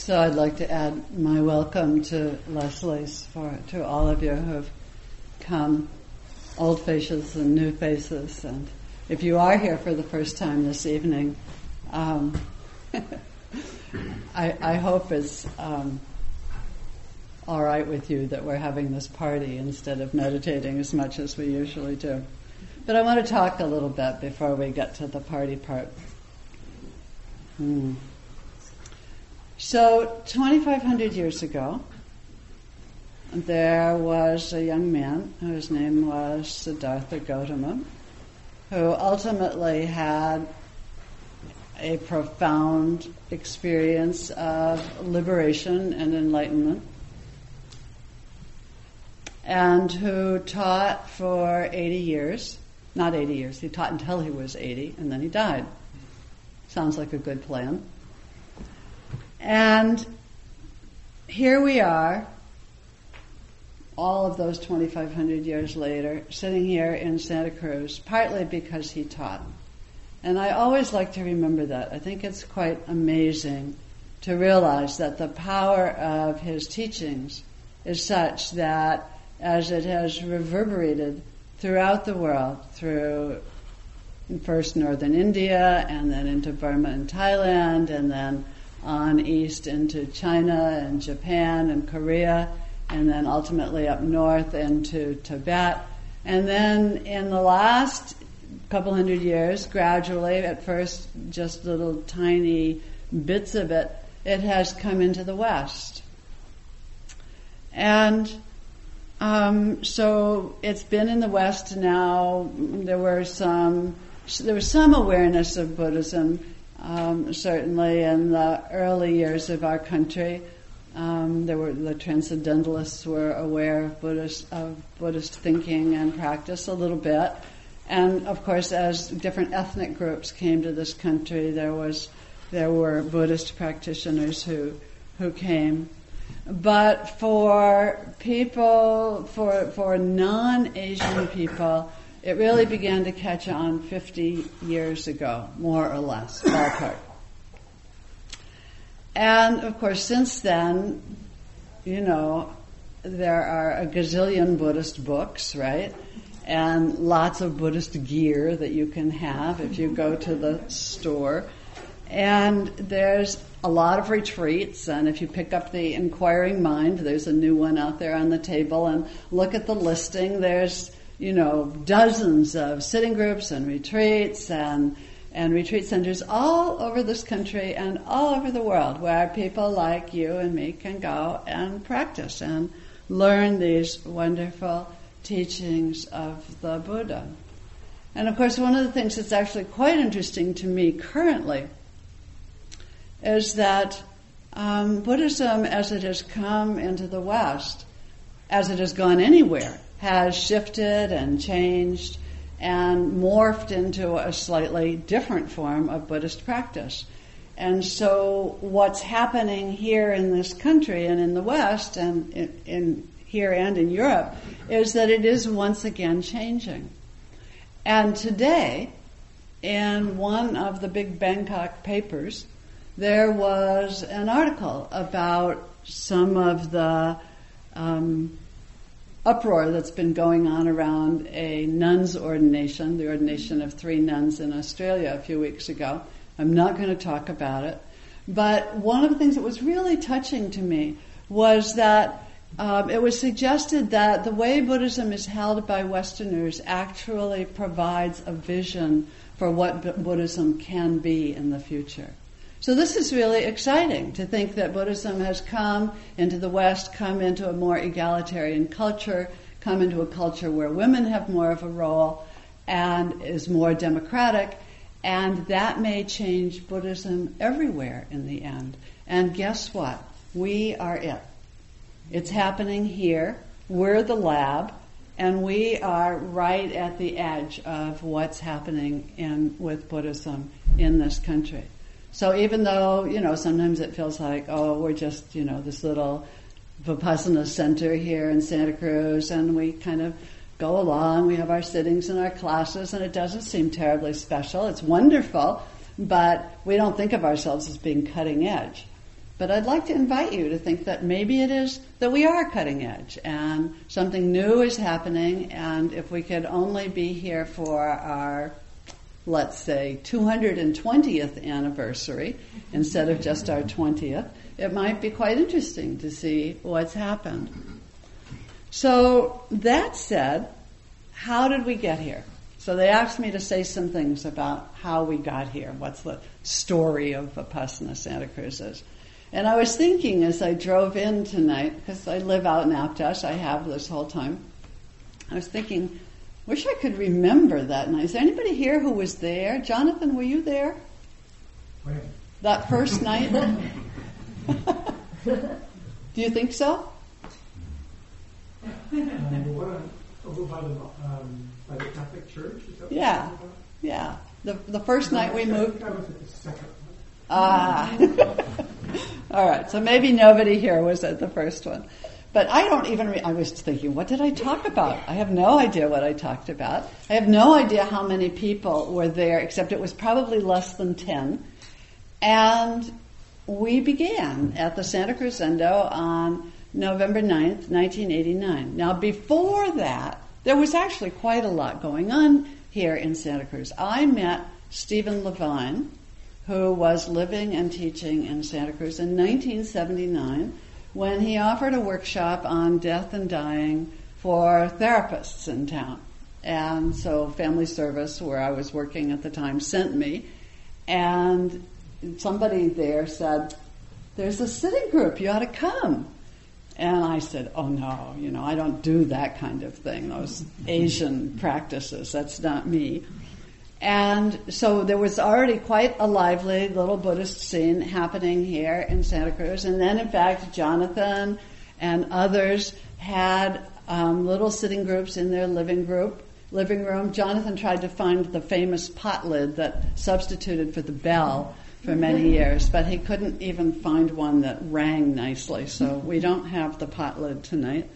So I'd like to add my welcome to Leslie's for to all of you who've come, old faces and new faces, and if you are here for the first time this evening, um, I, I, hope it's um, all right with you that we're having this party instead of meditating as much as we usually do. But I want to talk a little bit before we get to the party part. Hmm. So, 2,500 years ago, there was a young man whose name was Siddhartha Gautama, who ultimately had a profound experience of liberation and enlightenment, and who taught for 80 years. Not 80 years, he taught until he was 80, and then he died. Sounds like a good plan. And here we are, all of those 2,500 years later, sitting here in Santa Cruz, partly because he taught. And I always like to remember that. I think it's quite amazing to realize that the power of his teachings is such that as it has reverberated throughout the world, through first northern India and then into Burma and Thailand and then on east into China and Japan and Korea, and then ultimately up north into Tibet. And then in the last couple hundred years, gradually, at first just little tiny bits of it, it has come into the West. And um, so it's been in the West now. There were some, there was some awareness of Buddhism um, certainly in the early years of our country. Um, there were the transcendentalists were aware of Buddhist of Buddhist thinking and practice a little bit, and of course, as different ethnic groups came to this country, there was there were Buddhist practitioners who who came. But for people, for for non-Asian people, it really began to catch on 50 years ago, more or less, ballpark. And of course, since then, you know, there are a gazillion Buddhist books, right? And lots of Buddhist gear that you can have if you go to the store. And there's a lot of retreats, and if you pick up the Inquiring Mind, there's a new one out there on the table, and look at the listing. There's you know, dozens of sitting groups and retreats and and retreat centers all over this country and all over the world where people like you and me can go and practice and learn these wonderful teachings of the Buddha. And of course, one of the things that's actually quite interesting to me currently is that um, Buddhism, as it has come into the West, as it has gone anywhere, has shifted and changed and morphed into a slightly different form of Buddhist practice. And so, what's happening here in this country and in the West, and in, in here and in Europe, is that it is once again changing. And today, in one of the big Bangkok papers, there was an article about some of the um, uproar that's been going on around a nun's ordination, the ordination of three nuns in Australia a few weeks ago. I'm not going to talk about it. But one of the things that was really touching to me was that um, it was suggested that the way Buddhism is held by Westerners actually provides a vision for what Buddhism can be in the future. So this is really exciting to think that Buddhism has come into the West, come into a more egalitarian culture, come into a culture where women have more of a role and is more democratic, and that may change Buddhism everywhere in the end. And guess what? We are it. It's happening here. We're the lab, and we are right at the edge of what's happening in with Buddhism in this country. So even though, you know, sometimes it feels like, oh, we're just, you know, this little Vipassana center here in Santa Cruz and we kind of go along, we have our sittings and our classes and it doesn't seem terribly special. It's wonderful, but we don't think of ourselves as being cutting edge. But I'd like to invite you to think that maybe it is that we are cutting edge and something new is happening, and if we could only be here for our, let's say, 220th anniversary instead of just our 20th, it might be quite interesting to see what's happened. So, that said, how did we get here? So they asked me to say some things about how we got here. What's the story of Vipassana Santa Cruz is. And I was thinking as I drove in tonight, because I live out in Aptos, I have this whole time. I was thinking, wish I could remember that night. Is there anybody here who was there? Jonathan, were you there? When? That first night? Do you think so? Um, over by the, um, by the Catholic Church? Is that Yeah. you're talking about? Yeah. The, the first night we moved. I was at the second one. Ah. All right. So maybe nobody here was at the first one. But I don't even, re- I was thinking, what did I talk about? I have no idea what I talked about. I have no idea how many people were there, except it was probably less than 10. And we began at the Santa Cruz Zendo on November 9th, 1989. Now, before that, there was actually quite a lot going on here in Santa Cruz. I met Stephen Levine, who was living and teaching in Santa Cruz in 1979 when he offered a workshop on death and dying for therapists in town. And so Family Service, where I was working at the time, sent me. And somebody there said, There's a sitting group, you ought to come. And I said, Oh no, you know, I don't do that kind of thing, those Asian practices, that's not me. And so there was already quite a lively little Buddhist scene happening here in Santa Cruz. And then, in fact, Jonathan and others had um, little sitting groups in their living group, living room. Jonathan tried to find the famous pot lid that substituted for the bell for many years, but he couldn't even find one that rang nicely. So we don't have the pot lid tonight.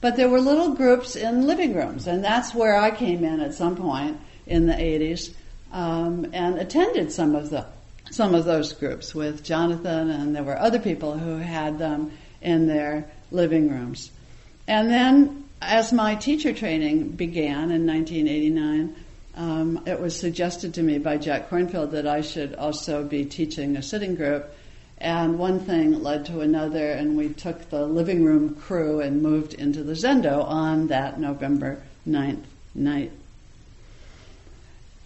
But there were little groups in living rooms, and that's where I came in at some point in the 80s um, and attended some of the some of those groups with Jonathan, and there were other people who had them in their living rooms. And then, as my teacher training began in 1989, um, it was suggested to me by Jack Kornfield that I should also be teaching a sitting group. And one thing led to another, and we took the living room crew and moved into the Zendo on that November 9th night.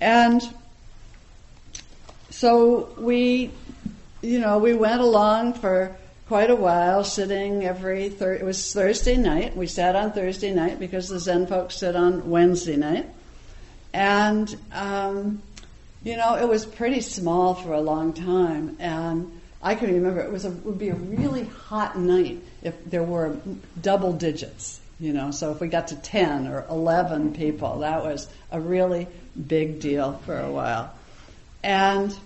And so we, you know, we went along for quite a while, sitting every thir- it was Thursday night. We sat on Thursday night because the Zen folks sit on Wednesday night, and um, you know, it was pretty small for a long time. And I can remember it was a, would be a really hot night if there were double digits. You know, so if we got to ten or eleven people, that was a really big deal for a while. And,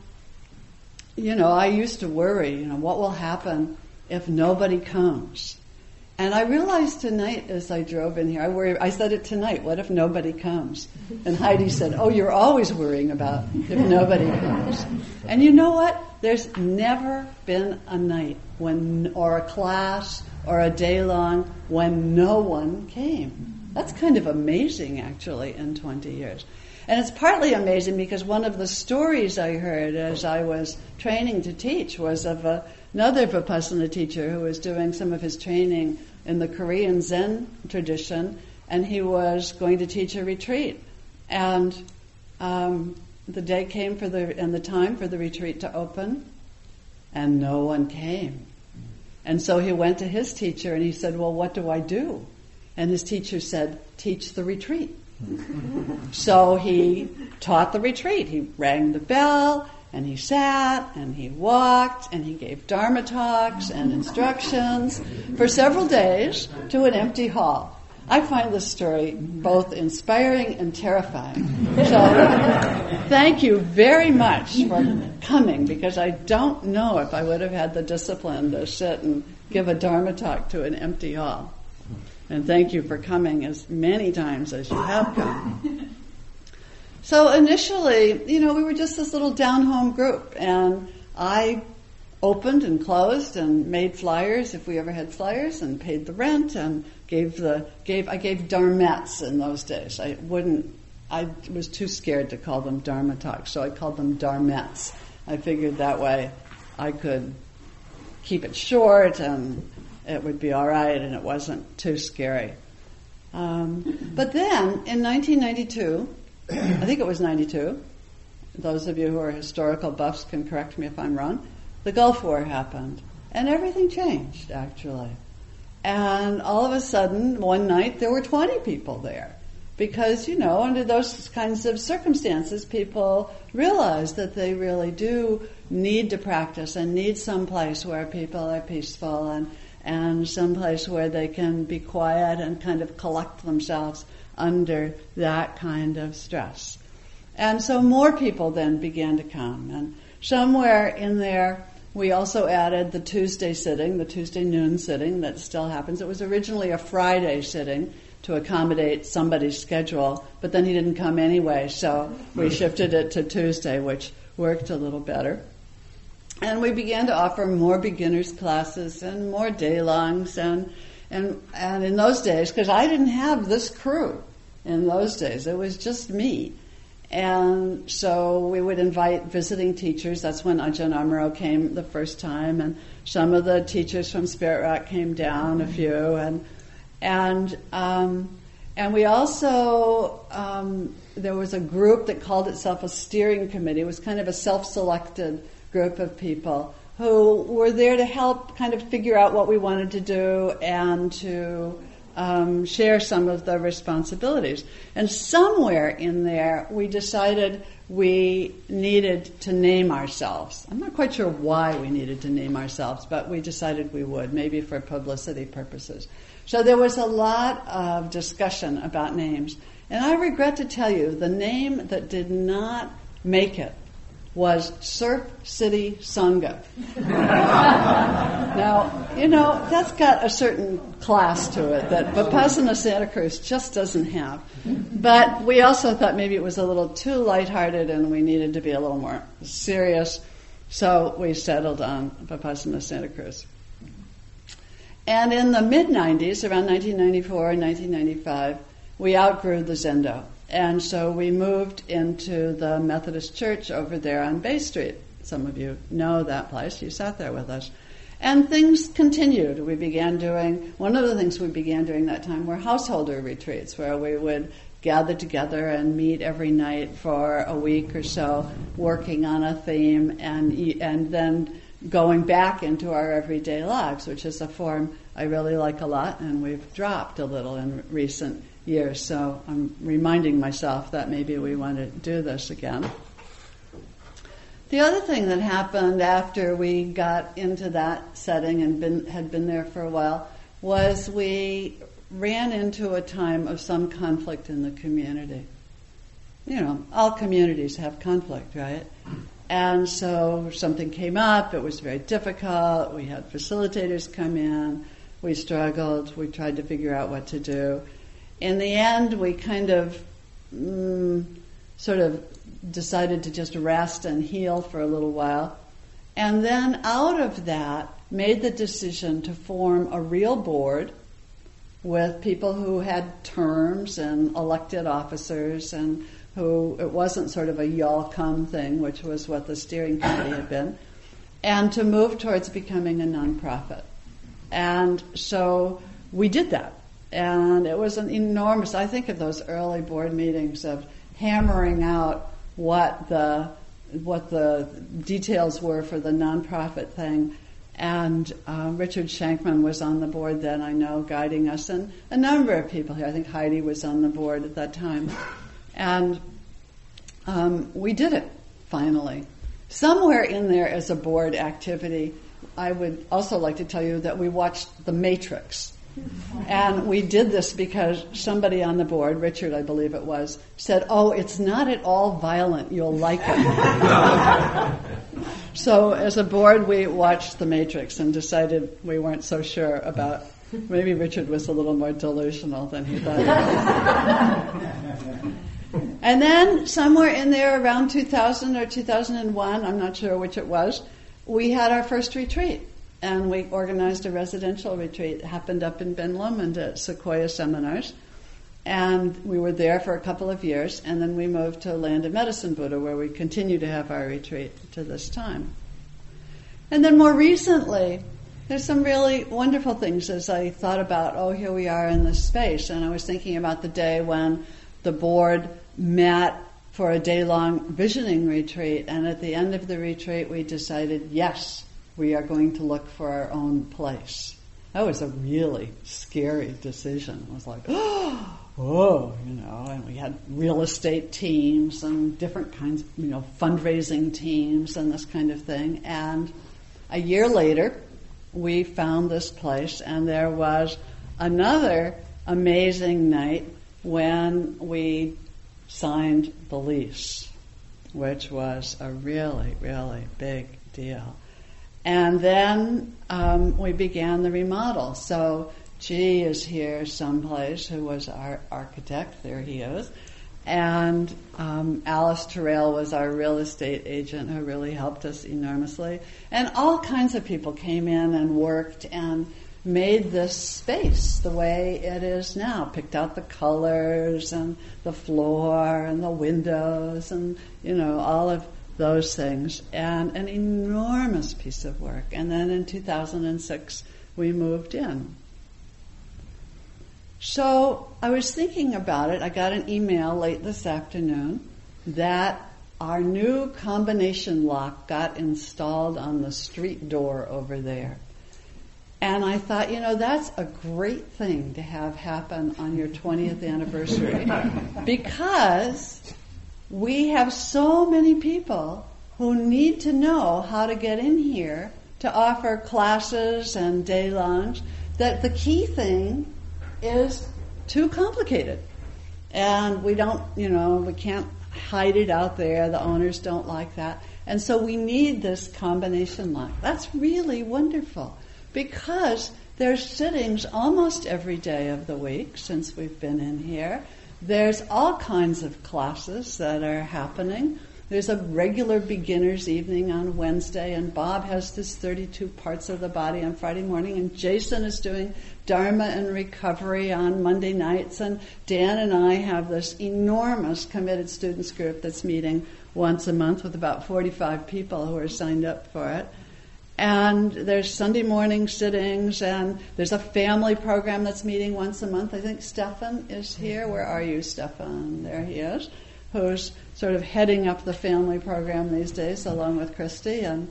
you know, I used to worry, you know, what will happen if nobody comes? And I realized tonight as I drove in here, I worry, I said it tonight, what if nobody comes? And Heidi said, oh, you're always worrying about if nobody comes. And you know what? There's never been a night when, or a class, or a day long when no one came. That's kind of amazing, actually, in 20 years. And it's partly amazing because one of the stories I heard as I was training to teach was of a, another Vipassana teacher who was doing some of his training in the Korean Zen tradition, and he was going to teach a retreat. And um, the day came for the and the time for the retreat to open, and no one came. And so he went to his teacher and he said, "Well, what do I do?" And his teacher said, "Teach the retreat." So he taught the retreat. He rang the bell and he sat and he walked and he gave Dharma talks and instructions for several days to an empty hall. I find this story both inspiring and terrifying. So thank you very much for coming because I don't know if I would have had the discipline to sit and give a Dharma talk to an empty hall. And thank you for coming as many times as you have come. So initially, you know, we were just this little down home group and I opened and closed and made flyers if we ever had flyers and paid the rent and gave the gave I gave dharmettes in those days. I wouldn't I was too scared to call them dharma talks, so I called them dharmettes. I figured that way I could keep it short and it would be all right and it wasn't too scary. Um, but then in 1992, I think it was 92, those of you who are historical buffs can correct me if I'm wrong, the Gulf War happened. And everything changed, actually. And all of a sudden, one night, there were 20 people there. Because, you know, under those kinds of circumstances, people realize that they really do need to practice and need some place where people are peaceful and, and some place where they can be quiet and kind of collect themselves under that kind of stress. And so more people then began to come. And somewhere in there, we also added the Tuesday sitting, the Tuesday noon sitting that still happens. It was originally a Friday sitting to accommodate somebody's schedule, but then he didn't come anyway, so we shifted it to Tuesday, which worked a little better. And we began to offer more beginners classes and more day longs and and and in those days, because I didn't have this crew in those days, it was just me. And so we would invite visiting teachers. That's when Ajahn Amaro came the first time, and some of the teachers from Spirit Rock came down, a few, and and um, and we also um, there was a group that called itself a steering committee. It was kind of a self-selected group of people who were there to help kind of figure out what we wanted to do and to um, share some of the responsibilities. And somewhere in there, we decided we needed to name ourselves. I'm not quite sure why we needed to name ourselves, but we decided we would, maybe for publicity purposes. So there was a lot of discussion about names. And I regret to tell you, the name that did not make it was Surf City Sangha. now, you know, that's got a certain class to it that Vipassana Santa Cruz just doesn't have. But we also thought maybe it was a little too lighthearted and we needed to be a little more serious. So we settled on Vipassana Santa Cruz. And in the mid 90s, around 1994 and 1995, we outgrew the Zendo. And so we moved into the Methodist Church over there on Bay Street. Some of you know that place. You sat there with us. And things continued. We began doing, one of the things we began doing that time were householder retreats where we would gather together and meet every night for a week or so, working on a theme and, and then going back into our everyday lives, which is a form I really like a lot and we've dropped a little in recent So I'm reminding myself that maybe we want to do this again. The other thing that happened after we got into that setting and been, had been there for a while was we ran into a time of some conflict in the community. You know, all communities have conflict, right? And so something came up, it was very difficult, we had facilitators come in, we struggled, we tried to figure out what to do in the end, we kind of mm, sort of decided to just rest and heal for a little while. And then out of that, made the decision to form a real board with people who had terms and elected officers and who it wasn't sort of a y'all come thing, which was what the steering committee had been, and to move towards becoming a nonprofit. And so we did that. And it was an enormous, I think of those early board meetings of hammering out what the, what the details were for the nonprofit thing. And uh, Richard Shankman was on the board then, I know, guiding us, and a number of people here. I think Heidi was on the board at that time. And um, we did it, finally. Somewhere in there as a board activity, I would also like to tell you that we watched The Matrix. And we did this because somebody on the board, Richard, I believe it was, said, Oh, it's not at all violent. You'll like it. so, as a board, we watched The Matrix and decided we weren't so sure about. Maybe Richard was a little more delusional than he thought. and then, somewhere in there around 2000 or 2001, I'm not sure which it was, we had our first retreat and we organized a residential retreat. It happened up in Ben Lomond at Sequoia Seminars. And we were there for a couple of years, and then we moved to Land of Medicine Buddha, where we continue to have our retreat to this time. And then more recently, there's some really wonderful things as I thought about, oh, here we are in this space. And I was thinking about the day when the board met for a day long visioning retreat, and at the end of the retreat, we decided, yes, we are going to look for our own place. That was a really scary decision. It was like, oh, you know, and we had real estate teams and different kinds, you know, fundraising teams and this kind of thing. And a year later, we found this place, and there was another amazing night when we signed the lease, which was a really, really big deal. And then um, we began the remodel. So G is here someplace, who was our architect. There he is. And um, Alice Terrell was our real estate agent who really helped us enormously. And all kinds of people came in and worked and made this space the way it is now, picked out the colors and the floor and the windows and, you know, all of those things, and an enormous piece of work. And then in 2006, we moved in. So I was thinking about it. I got an email late this afternoon that our new combination lock got installed on the street door over there. And I thought, you know, that's a great thing to have happen on your 20th anniversary because we have so many people who need to know how to get in here to offer classes and day lunch that the key thing is too complicated. And we don't, you know, we can't hide it out there. The owners don't like that. And so we need this combination lock. That's really wonderful because there's sittings almost every day of the week since we've been in here. There's all kinds of classes that are happening. There's a regular beginner's evening on Wednesday, and Bob has this 32 parts of the body on Friday morning, and Jason is doing Dharma and recovery on Monday nights, and Dan and I have this enormous committed students group that's meeting once a month with about 45 people who are signed up for it. And there's Sunday morning sittings, and there's a family program that's meeting once a month. I think Stefan is here. Where are you, Stefan? There he is, who's sort of heading up the family program these days, along with Christy. And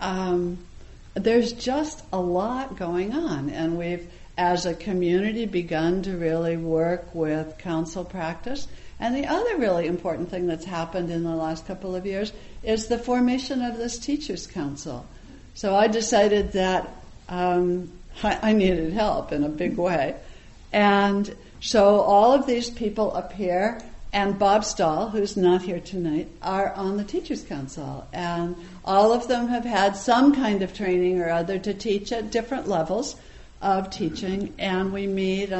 um, there's just a lot going on, and we've, as a community, begun to really work with council practice. And the other really important thing that's happened in the last couple of years is the formation of this Teachers Council. So I decided that um, I, needed help in a big way. And so all of these people up here and Bob Stahl, who's not here tonight, are on the Teachers Council. And all of them have had some kind of training or other to teach at different levels of teaching. And we meet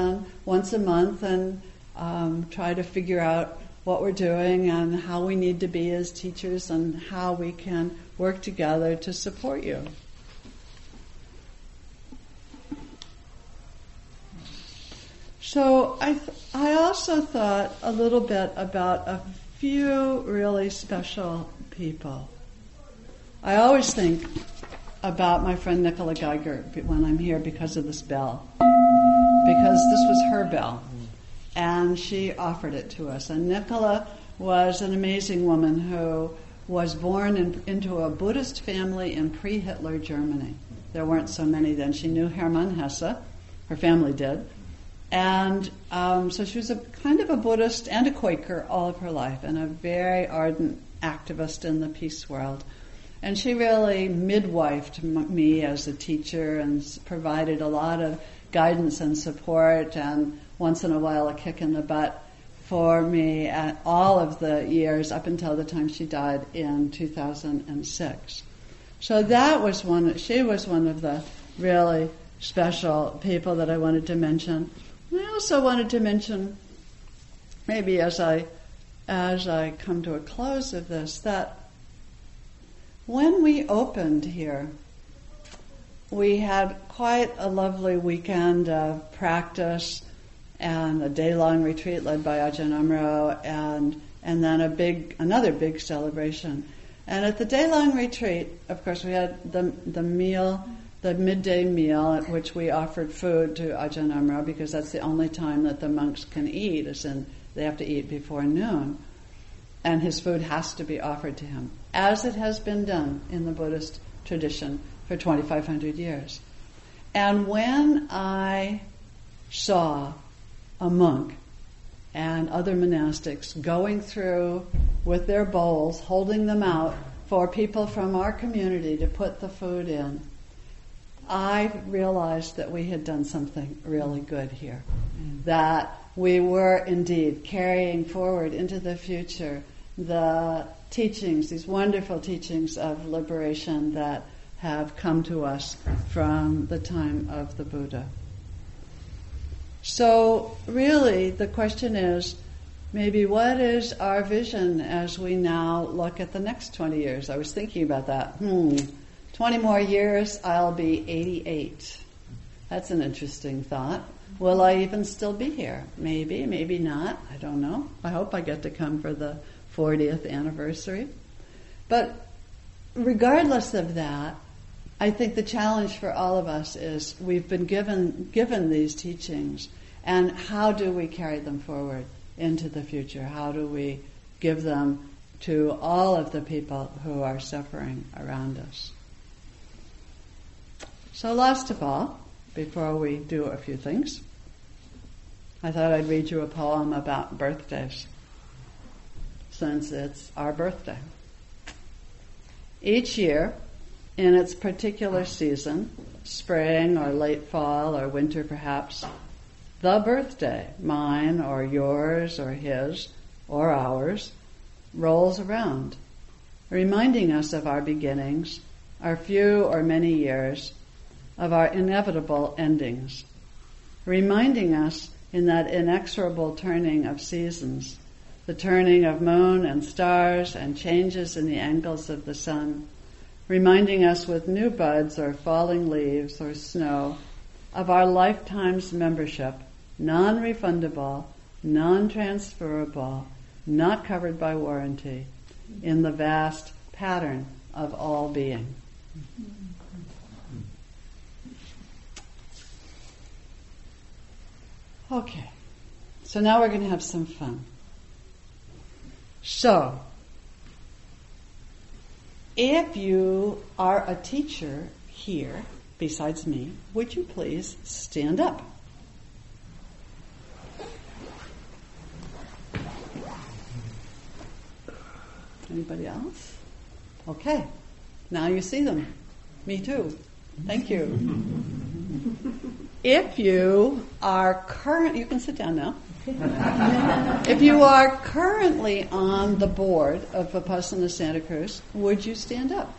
once a month and um, try to figure out what we're doing and how we need to be as teachers and how we can work together to support you. So I, th- I also thought a little bit about a few really special people. I always think about my friend Nicola Geiger when I'm here because of this bell, because this was her bell, and she offered it to us. And Nicola was an amazing woman who was born in, into a Buddhist family in pre Hitler Germany. There weren't so many then. She knew Hermann Hesse, her family did. And um, so she was a kind of a Buddhist and a Quaker all of her life, and a very ardent activist in the peace world. And she really midwifed me as a teacher and provided a lot of guidance and support, and once in a while a kick in the butt for me all of the years up until the time she died in 2006. So that was one, she was one of the really special people that I wanted to mention. I also wanted to mention, maybe as I, as I come to a close of this, that when we opened here, we had quite a lovely weekend of practice and a day-long retreat led by Ajahn Amaro and and then a big another big celebration. And at the day-long retreat, of course, we had the the meal, the midday meal at which we offered food to Ajahn Amaro because that's the only time that the monks can eat, is in they have to eat before noon. And his food has to be offered to him, as it has been done in the Buddhist tradition for 2,500 years. And when I saw a monk and other monastics going through with their bowls, holding them out for people from our community to put the food in, I realized that we had done something really good here. Mm. That we were indeed carrying forward into the future the teachings, these wonderful teachings of liberation that have come to us from the time of the Buddha. So, really, the question is maybe what is our vision as we now look at the next 20 years? I was thinking about that. Hmm, 20 more years, I'll be 88. That's an interesting thought. Will I even still be here? Maybe, maybe not. I don't know. I hope I get to come for the 40th anniversary. But regardless of that, I think the challenge for all of us is we've been given given these teachings, and how do we carry them forward into the future? How do we give them to all of the people who are suffering around us? So, last of all, before we do a few things, I thought I'd read you a poem about birthdays, since it's our birthday. Each year, in its particular season, spring or late fall or winter perhaps, the birthday, mine or yours or his or ours, rolls around, reminding us of our beginnings, our few or many years, of our inevitable endings, reminding us in that inexorable turning of seasons, the turning of moon and stars and changes in the angles of the sun, reminding us with new buds or falling leaves or snow of our lifetime's membership, non-refundable, non-transferable, not covered by warranty, in the vast pattern of all being. Okay, so now we're going to have some fun. So, if you are a teacher here, besides me, would you please stand up? Anybody else? Okay. Now you see them. Me too. Thank you. If you are current, you can sit down now. if you are currently on the board of Vipassana Santa Cruz, would you stand up?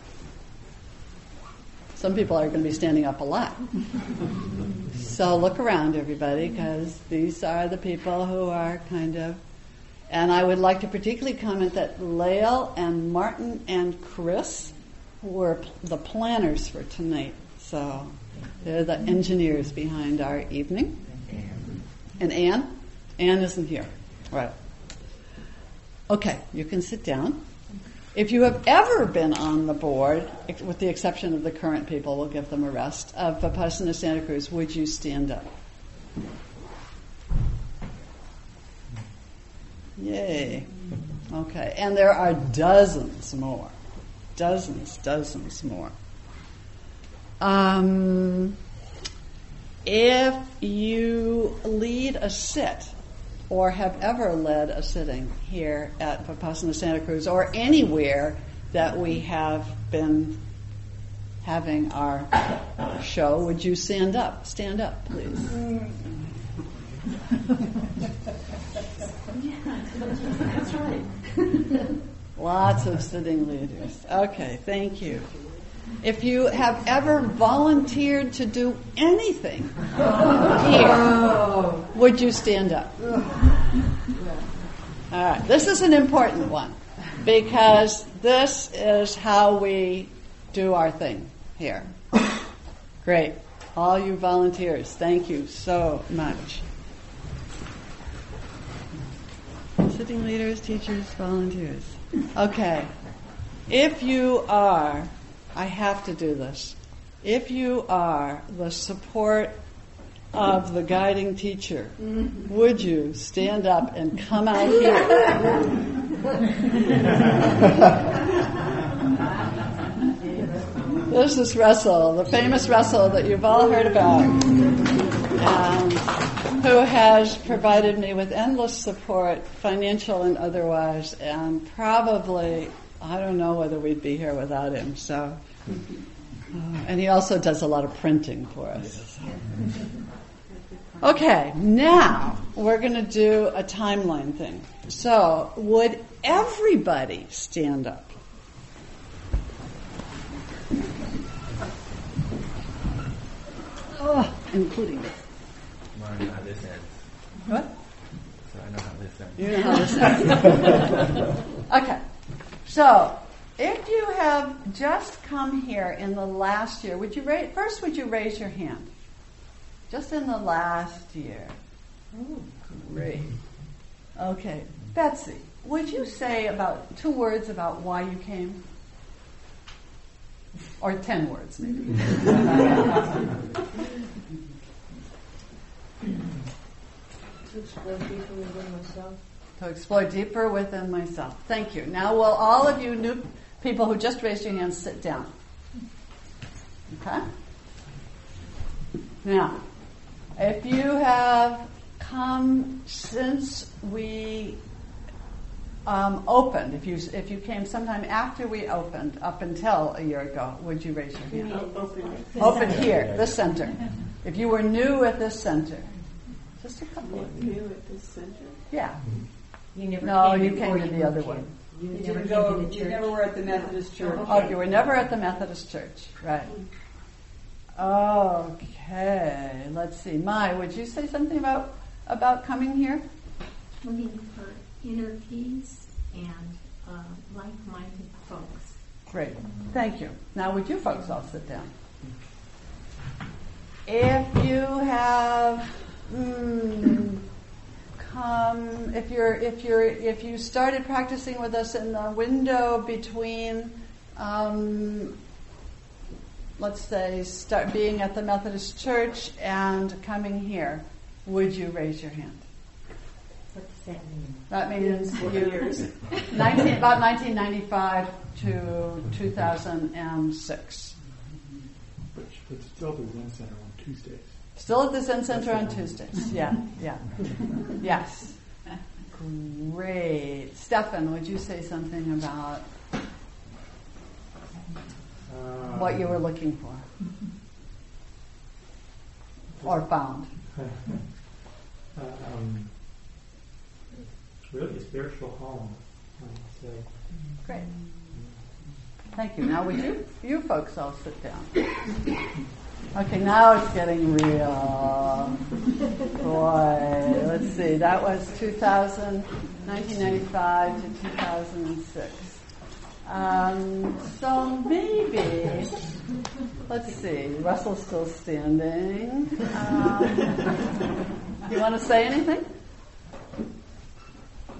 Some people are going to be standing up a lot. so look around, everybody, because these are the people who are kind of. And I would like to particularly comment that Lael and Martin and Chris were the planners for tonight. So they're the engineers behind our evening. And Anne? Anne isn't here. Right. Okay, you can sit down. If you have ever been on the board, with the exception of the current people, we'll give them a rest, of Vipassana Santa Cruz, would you stand up? Yay. Okay, and there are dozens more. Dozens, dozens more. Um, if you lead a sit or have ever led a sitting here at Vipassana Santa Cruz or anywhere that we have been having our show, would you stand up? Stand up, please. That's right. Lots of sitting leaders. Okay, thank you. If you have ever volunteered to do anything here, would you stand up? All right, this is an important one. because this is how we do our thing here. Great. All you volunteers, thank you so much. Sitting leaders, teachers, volunteers. Okay. If you are, I have to do this. If you are the support of the guiding teacher, would you stand up and come out here? this is Russell, the famous Russell that you've all heard about, um, who has provided me with endless support, financial and otherwise, and probably, I don't know whether we'd be here without him, so. Uh, and he also does a lot of printing for us. Okay, now we're going to do a timeline thing. So, would everybody stand up? Oh, including me. I know how this ends. What? So I know how this ends. You know how this ends. okay, so if you have just come here in the last year, would you raise, first would you raise your hand? Just in the last year. Oh, great. Okay, Betsy, would you say about two words about why you came? Or ten words, maybe. To explore deeper within myself. To explore deeper within myself. Thank you. Now, will all of you new people who just raised your hands sit down? Okay? Now, if you have come since we um, opened, if you if you came sometime after we opened, up until a year ago, would you raise your hand? Open here, this center. If you were new at this center, just a couple of you. New at this center. Yeah. You never No, came you before came to you the other here. one. You, You never didn't go, to the you never were at the Methodist church. Oh, you were never at the Methodist church, right? Okay, let's see. Mai, would you say something about about coming here? looking for inner peace and uh, like-minded folks. Great, thank you. Now, would you folks all sit down? If you have mm, come, if you're if you're if you started practicing with us in the window between. Um, let's say, start being at the Methodist Church and coming here, would you raise your hand? What's that mean? That means you, years. 19, about 1995 to 2006. But, but still the Zen Center on Tuesdays. Still at the Zen Center on Tuesdays. Yeah, yeah. Yes. Great. Stefan, would you say something about Uh, what you were looking for? Or found? uh, um, really a spiritual home, I would say. Great. Thank you. Now, would you, you folks all sit down? Okay, now it's getting real. Boy, let's see. That was 2000, 1995 to 2006. Um, so maybe, let's see. Russell's still standing. Um, you want to say anything?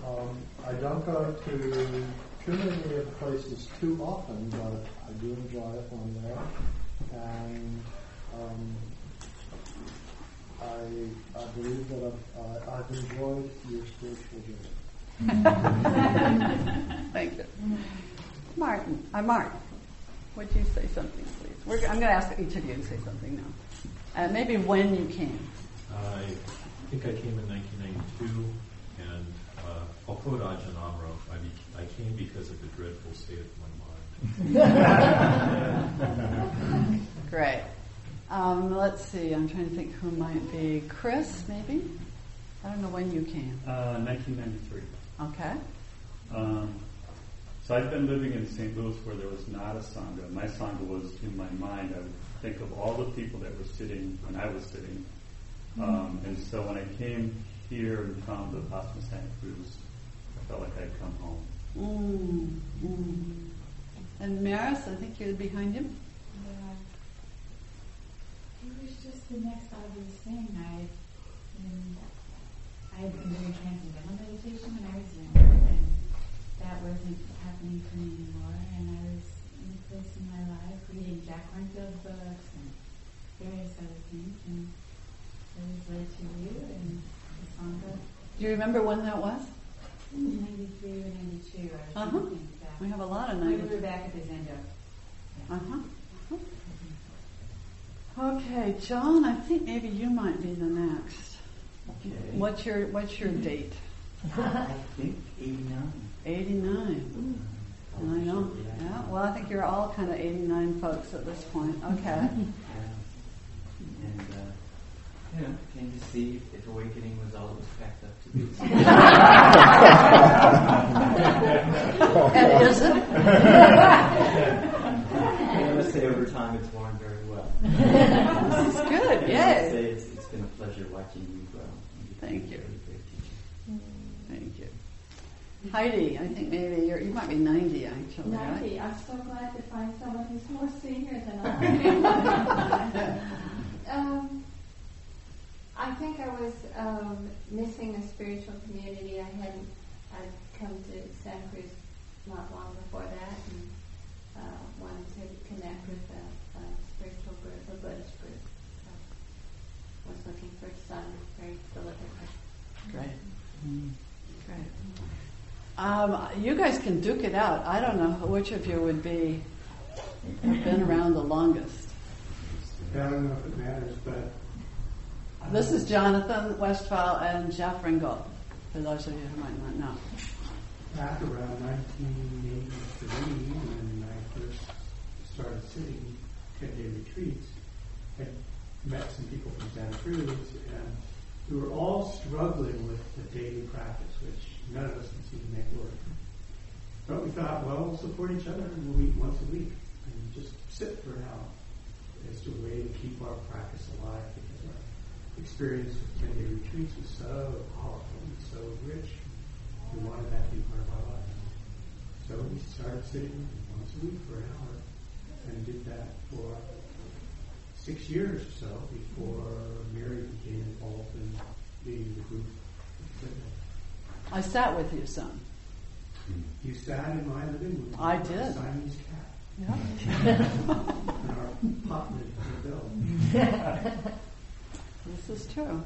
Um, I don't go to too many places too often, but I do enjoy it when there. And um, I, I believe that I've, uh, I've enjoyed your spiritual journey. Thank you. Martin, uh, Mark, would you say something, please? We're, I'm going to ask each of you to say something now. And maybe when you came. I think I came in 1992, and uh, Alcode Ajahn Amaro, I, be, I came because of the dreadful state of my mind. Great. Um, let's see, I'm trying to think who might be. Chris, maybe? I don't know when you came. Uh, 1993. Okay. Um, so I've been living in St. Louis where there was not a sangha. My sangha was in my mind. I would think of all the people that were sitting when I was sitting. Um, and so when I came here and found Vipassana Santa Cruz, I felt like I'd come home. Mm, mm. And Maris, I think you're behind him. Yeah. Just the next obvious thing. I, I had been doing transcendental meditation when I was younger, and that wasn't happening for me anymore. And I was in a place in my life reading Jack Kornfield books and various other things, and it was led to you and the Sangha. Do you remember when that was? It 93 or 92. I was Uh-huh. We have a lot of We 90s. were back at the Zendo. Uh-huh. Okay, John, I think maybe you might be the next. Okay. What's your What's your date? I think 89. 89. I know. Yeah. Well, I think you're all kind of 89 folks at this point. Okay. Yeah. And, uh, you know, came to see if awakening was all it was packed up to be. and is it? I must say, over time, it's worn very well. This is good. I must say, it's, it's been a pleasure watching you grow. Thank you. Very. Thank you. Heidi, I think maybe you're, you might be 90 actually, right? 90. I'm so glad to find someone who's more senior than I am. um, I think I was um, missing a spiritual community. I hadn't. I'd come to Santa Cruz not long before that, and uh, wanted to connect with a, a spiritual group, a Buddhist group. So was looking for some very deliberately. Great. Great. Um, you guys can duke it out. I don't know which of you would be have been around the longest. I don't know if it matters, but This is Jonathan Westphal and Jeff Ringgold, for those of you who might not know. back around 1983, when I first started sitting 10-day retreats, I met some people from Santa Cruz, and we were all struggling with the daily practice, which none of us can seem to make work. But we thought, well, we'll support each other, and we'll meet once a week, and just sit for an hour as a way to keep our practice alive, because our experience with 10-day retreats was so powerful and so rich. We wanted that to be part of our lives. So we started sitting once a week for an hour and did that for six years or so before Mary became involved in leading the group. I sat with you some. You sat in my living room. I did. Simon's cat Yeah. and our pot lid for the bill. This is true.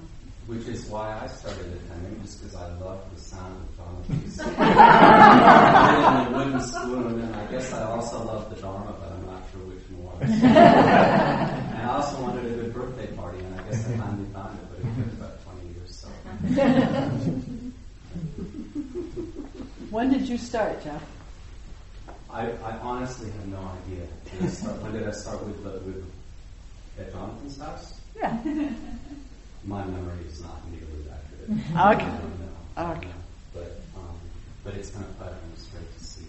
Which is why I started attending, just because I love the sound of Donald's in the wooden spoon, and I guess I also love the Dharma, but I'm not sure which more. and I also wanted a good birthday party, and I guess I finally found it, but it took about 20 years. So When did you start, Jeff? I, I honestly have no idea. Did I start, when did I start with the, with at Jonathan's house? Yeah. My memory is not nearly that good. Okay. I don't know. I don't Okay. know. But um, but it's been a pleasure. and It's great to see.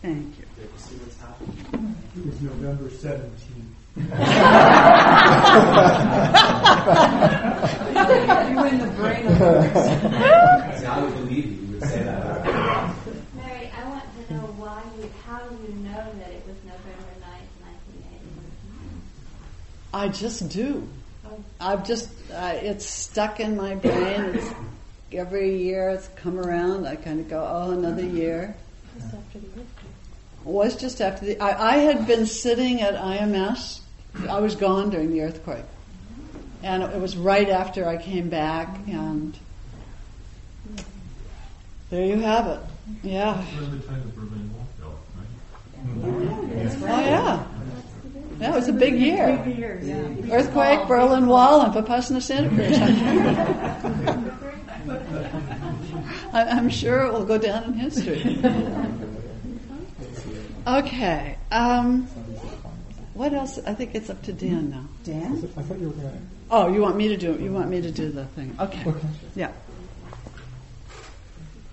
Thank you. Great to see what's happening. It was November 17th. you in the brain of See, I would believe you. You say that. Mary, I want to know why you, how you know that it was November 9th, 1980. I just do. I've just, uh, it's stuck in my brain. It's, every year it's come around. I kind of go, oh, another year. Just after the earthquake. It was just after the, I, I had been sitting at IMS. I was gone during the earthquake. And it was right after I came back and there you have it. Yeah. Around the time the Berlin Wall fell, right? Oh yeah. That was a big year. Big year, yeah. Earthquake, Berlin Wall, and Vipassana Santa Cruz. I- I'm sure it will go down in history. Okay. Um, what else? I think it's up to Dan now. Dan? I thought you were going to. Oh, you want me to do it? You want me to do the thing? Okay. Okay. Yeah.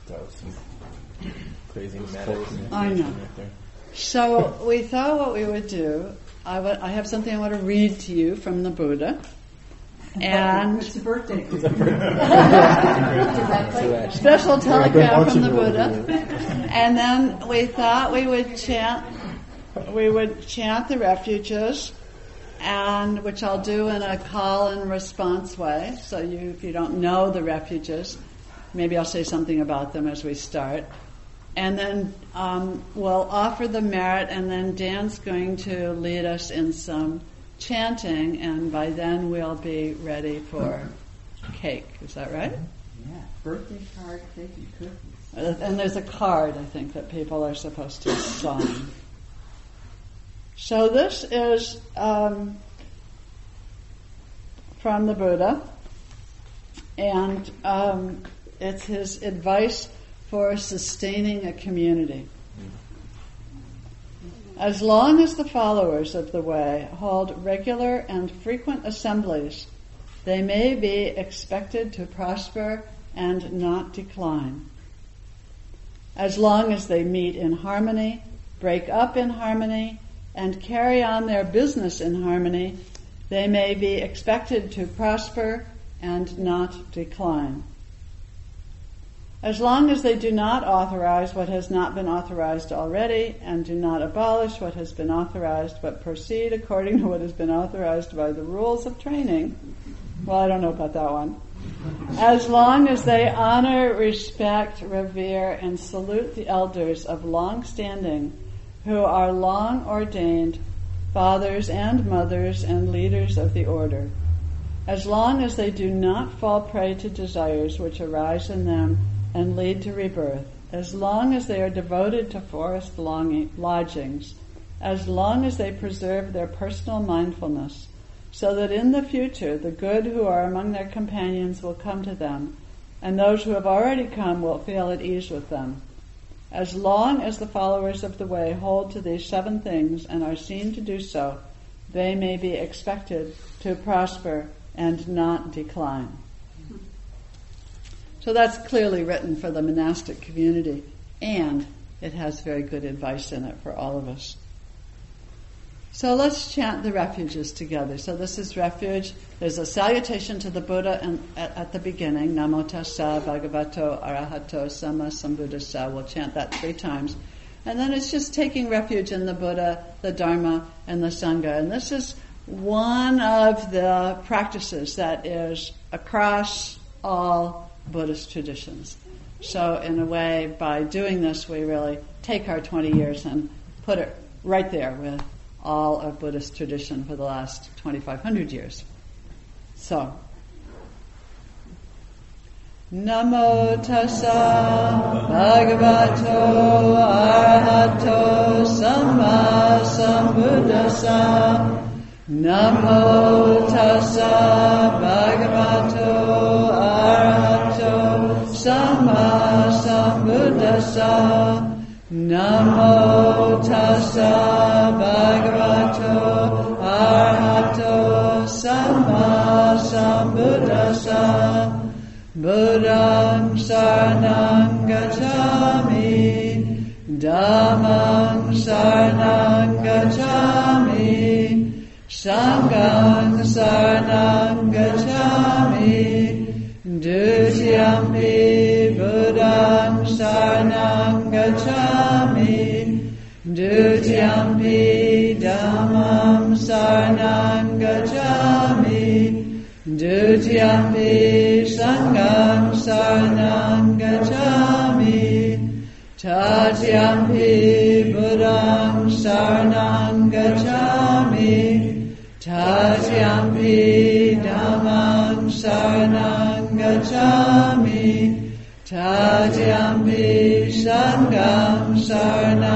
That was some crazy meta I know. right there. So we thought what we would do. I wa- I have something I want to read to you from the Buddha, And It's a birthday. special telegram from the Buddha. And then we thought we would chant, we would chant the refuges, and which I'll do in a call and response way. So you, if you don't know the refuges, maybe I'll say something about them as we start. And then um, we'll offer the merit, and then Dan's going to lead us in some chanting, and by then we'll be ready for cake. Is that right? Yeah, birthday card, cake, and cookies. And there's a card, I think, that people are supposed to sign. So this is um, from the Buddha, and um, it's his advice for sustaining a community. As long as the followers of the way hold regular and frequent assemblies, they may be expected to prosper and not decline. As long as they meet in harmony, break up in harmony, and carry on their business in harmony, they may be expected to prosper and not decline. As long as they do not authorize what has not been authorized already and do not abolish what has been authorized but proceed according to what has been authorized by the rules of training, well, I don't know about that one. As long as they honor, respect, revere, and salute the elders of long standing who are long ordained fathers and mothers and leaders of the order, as long as they do not fall prey to desires which arise in them and lead to rebirth, as long as they are devoted to forest longing, lodgings, as long as they preserve their personal mindfulness, so that in the future the good who are among their companions will come to them, and those who have already come will feel at ease with them. As long as the followers of the way hold to these seven things and are seen to do so, they may be expected to prosper and not decline. So that's clearly written for the monastic community, and it has very good advice in it for all of us. So let's chant the refuges together. So this is refuge. There's a salutation to the Buddha at, at the beginning, Namo Tassa Bhagavato Arahato Samma Sambuddhassa. We'll chant that three times. And then it's just taking refuge in the Buddha, the Dharma, and the Sangha. And this is one of the practices that is across all Buddhist traditions. So in a way, by doing this, we really take our 20 years and put it right there with all of Buddhist tradition for the last 2,500 years. So, Namo tassa bhagavato arahato samma sambuddhassa Namo tassa bhagavato arahato samma sambuddhassa Namo tassa bhagavato arahato samma sambuddhassa Buddhang saranang gacchami Dhammang saranang gacchami Sanghang saranang Dutiyampi Dhammam saranang gacchami. Dutiyampi Sangham saranang gacchami. Tatyampi Buddhang saranang gacchami. Tatyampi Dhammang saranang gacchami. Tatyampi Sangham saranang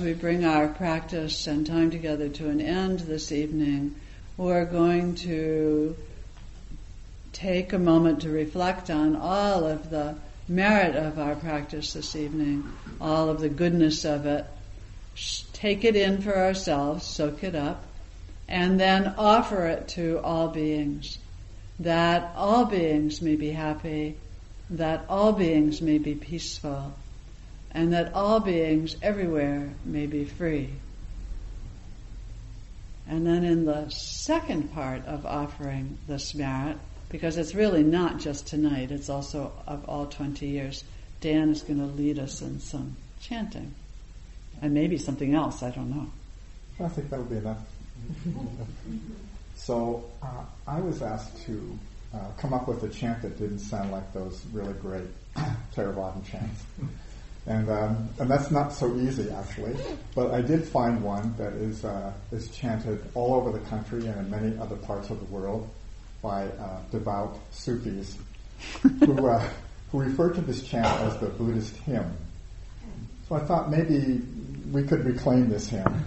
we bring our practice and time together to an end this evening, we're going to take a moment to reflect on all of the merit of our practice this evening, all of the goodness of it. Take it in for ourselves, soak it up, and then offer it to all beings, that all beings may be happy, that all beings may be peaceful, and that all beings everywhere may be free. And then in the second part of offering the Smarat, because it's really not just tonight, it's also of all 20 years, Dan is going to lead us in some chanting. And maybe something else, I don't know. I think that would be enough. so uh, I was asked to uh, come up with a chant that didn't sound like those really great Theravadan chants. And, um, and that's not so easy actually, but I did find one that is, uh, is chanted all over the country and in many other parts of the world by uh, devout Sufis who, uh, who refer to this chant as the Buddhist hymn. So I thought maybe we could reclaim this hymn.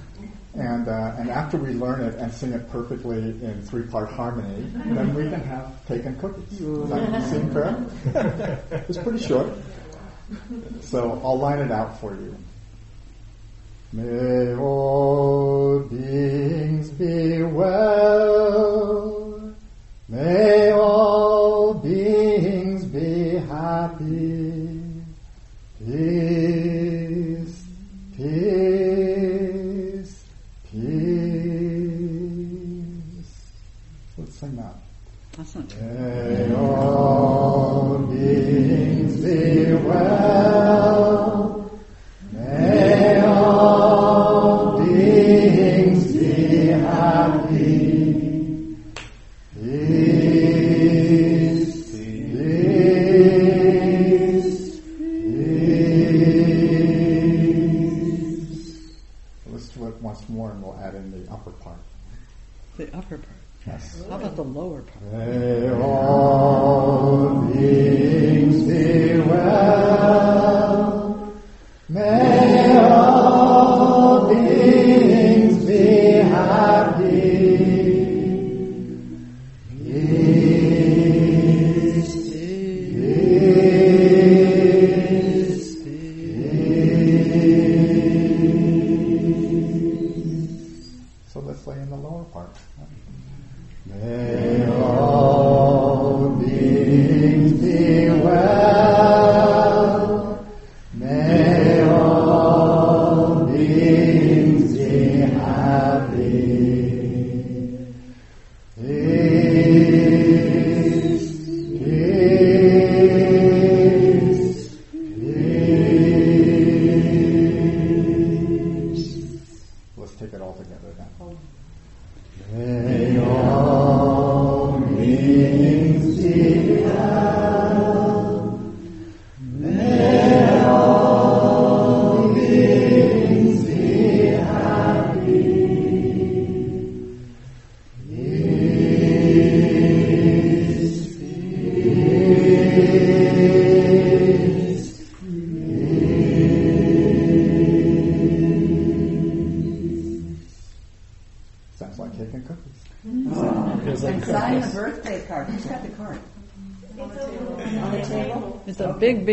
And, uh, and after we learn it and sing it perfectly in three-part harmony, then we can have cake and cookies. Does that seem fair? it's pretty short. So I'll line it out for you. May all beings be well. May all beings be happy. Peace, peace, peace. Let's sing that. That's not May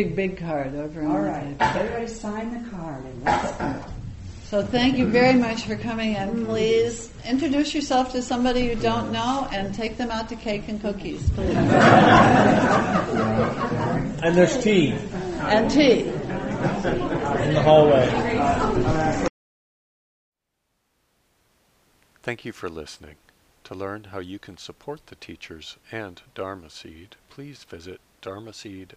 big, big, big card over on All the right. table. Everybody sign the card and let's go. So thank you very much for coming and please introduce yourself to somebody you don't know and take them out to cake and cookies, please. And there's tea And tea. in the hallway. Thank you for listening. To learn how you can support the teachers and Dharma Seed, please visit dharmaseed.org